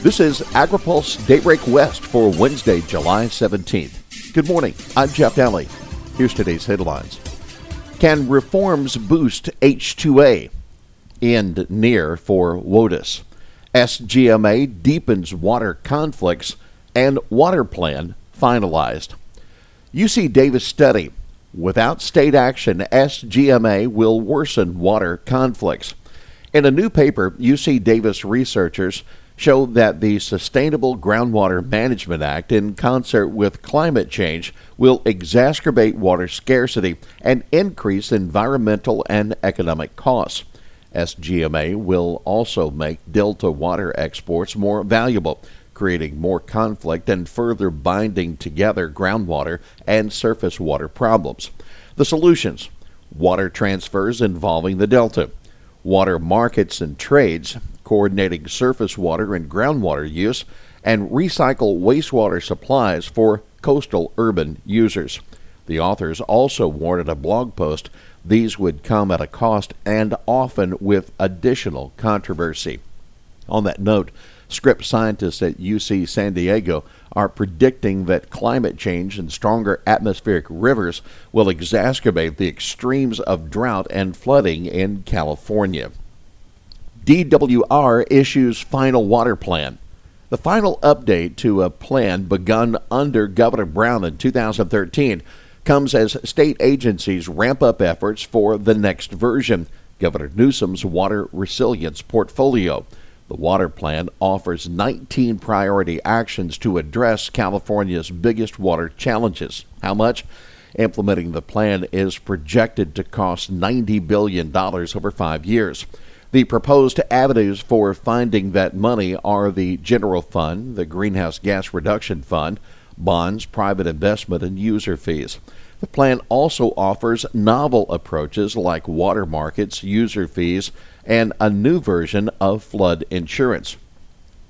This is AgriPulse Daybreak West for Wednesday, July 17th. Good morning. I'm Jeff Nalley. Here's today's headlines. Can reforms boost H2A? End near for WOTUS. SGMA deepens water conflicts and water plan finalized. UC Davis study. Without state action, SGMA will worsen water conflicts. In a new paper, UC Davis researchers showed that the Sustainable Groundwater Management Act, in concert with climate change, will exacerbate water scarcity and increase environmental and economic costs. SGMA will also make Delta water exports more valuable, creating more conflict and further binding together groundwater and surface water problems. The solutions water transfers involving the Delta, water markets and trades, coordinating surface water and groundwater use, and recycle wastewater supplies for coastal urban users. The authors also warned in a blog post these would come at a cost and often with additional controversy. On that note, Scripps scientists at UC San Diego are predicting that climate change and stronger atmospheric rivers will exacerbate the extremes of drought and flooding in California. DWR issues final water plan. The final update to a plan begun under Governor Brown in 2013 comes as state agencies ramp up efforts for the next version, Governor Newsom's water resilience portfolio. The water plan offers 19 priority actions to address California's biggest water challenges. How much? Implementing the plan is projected to cost $90 billion over five years. The proposed avenues for finding that money are the general fund, the greenhouse gas reduction fund, bonds, private investment, and user fees. The plan also offers novel approaches like water markets, user fees, and a new version of flood insurance.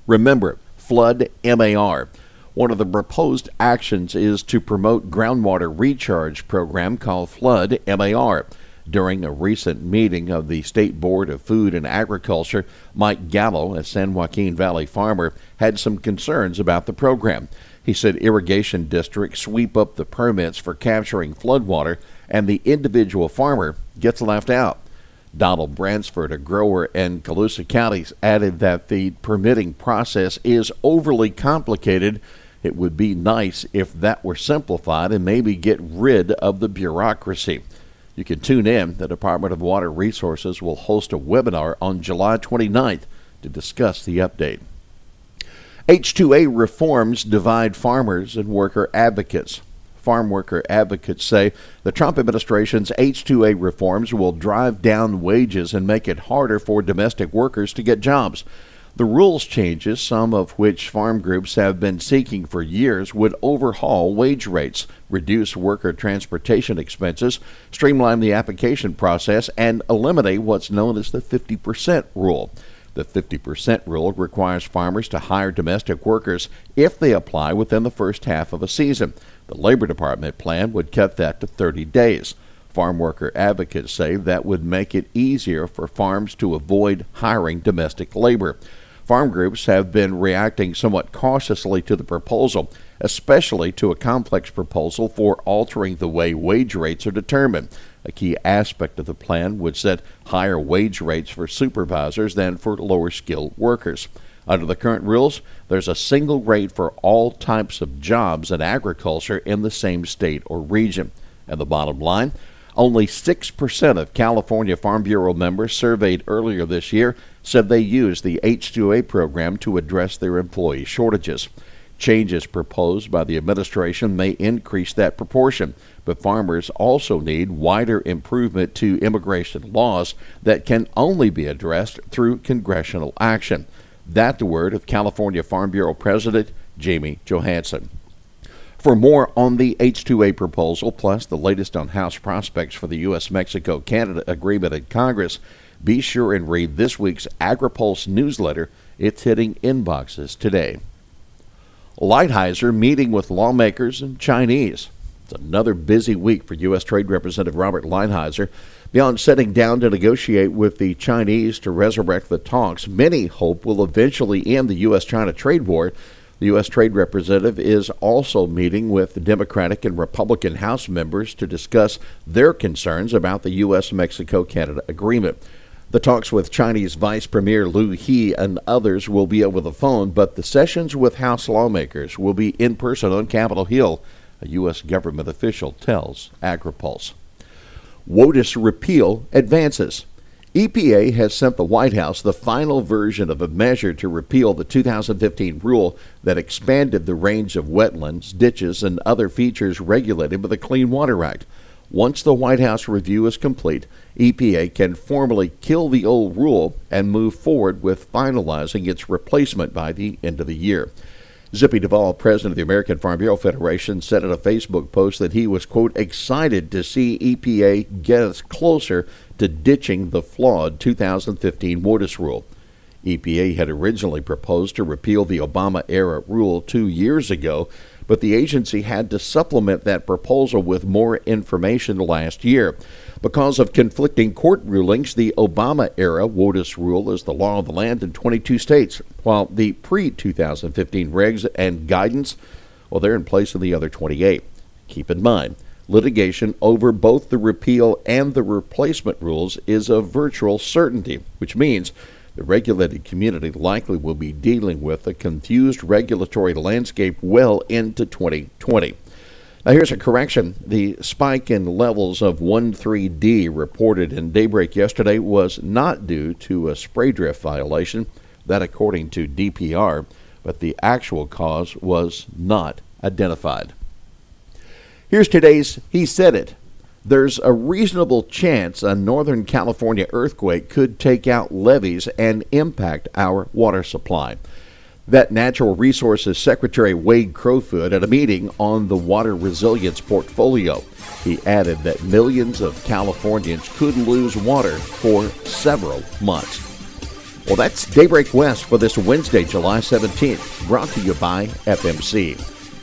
Remember, Flood MAR. One of the proposed actions is to promote groundwater recharge program called Flood MAR. During a recent meeting of the State Board of Food and Agriculture, Mike Gallo, a San Joaquin Valley farmer, had some concerns about the program. He said irrigation districts sweep up the permits for capturing floodwater, and the individual farmer gets left out. Donald Bransford, a grower in Colusa County, added that the permitting process is overly complicated. It would be nice if that were simplified and maybe get rid of the bureaucracy. You can tune in. The Department of Water Resources will host a webinar on July 29th to discuss the update. H2A reforms divide farmers and worker advocates. Farm worker advocates say the Trump administration's H2A reforms will drive down wages and make it harder for domestic workers to get jobs. The rules changes, some of which farm groups have been seeking for years, would overhaul wage rates, reduce worker transportation expenses, streamline the application process, and eliminate what's known as the 50% rule. The 50% rule requires farmers to hire domestic workers if they apply within the first half of a season. The Labor Department plan would cut that to 30 days. Farm worker advocates say that would make it easier for farms to avoid hiring domestic labor. Farm groups have been reacting somewhat cautiously to the proposal, especially to a complex proposal for altering the way wage rates are determined. A key aspect of the plan would set higher wage rates for supervisors than for lower skilled workers. Under the current rules, there's a single rate for all types of jobs in agriculture in the same state or region. And the bottom line, only 6% of California Farm Bureau members surveyed earlier this year said they used the H2A program to address their employee shortages. Changes proposed by the administration may increase that proportion, but farmers also need wider improvement to immigration laws that can only be addressed through congressional action. That the word of California Farm Bureau President Jamie Johansson. For more on the H2A proposal, plus the latest on House prospects for the U.S. Mexico Canada agreement in Congress, be sure and read this week's AgriPulse newsletter. It's hitting inboxes today. Lighthizer meeting with lawmakers and Chinese. It's another busy week for U.S. Trade Representative Robert Lighthizer, Beyond sitting down to negotiate with the Chinese to resurrect the talks, many hope will eventually end the U.S. China trade war. The U.S. Trade Representative is also meeting with Democratic and Republican House members to discuss their concerns about the U.S. Mexico Canada agreement. The talks with Chinese Vice Premier Liu He and others will be over the phone, but the sessions with House lawmakers will be in person on Capitol Hill, a U.S. government official tells AgriPulse. WOTUS repeal advances. EPA has sent the White House the final version of a measure to repeal the 2015 rule that expanded the range of wetlands, ditches, and other features regulated by the Clean Water Act. Once the White House review is complete, EPA can formally kill the old rule and move forward with finalizing its replacement by the end of the year. Zippy Duvall, president of the American Farm Bureau Federation, said in a Facebook post that he was, quote, excited to see EPA get us closer to ditching the flawed 2015 WOTUS rule. EPA had originally proposed to repeal the Obama era rule two years ago, but the agency had to supplement that proposal with more information last year. Because of conflicting court rulings, the Obama era WOTUS rule is the law of the land in 22 states, while the pre 2015 regs and guidance, well, they're in place in the other 28. Keep in mind, litigation over both the repeal and the replacement rules is a virtual certainty, which means the regulated community likely will be dealing with a confused regulatory landscape well into 2020. Now, here's a correction. The spike in levels of 1,3-D reported in Daybreak yesterday was not due to a spray drift violation, that according to DPR, but the actual cause was not identified. Here's today's He Said It there's a reasonable chance a Northern California earthquake could take out levees and impact our water supply. That Natural Resources Secretary Wade Crowfoot at a meeting on the water resilience portfolio. He added that millions of Californians could lose water for several months. Well, that's Daybreak West for this Wednesday, July 17th, brought to you by FMC.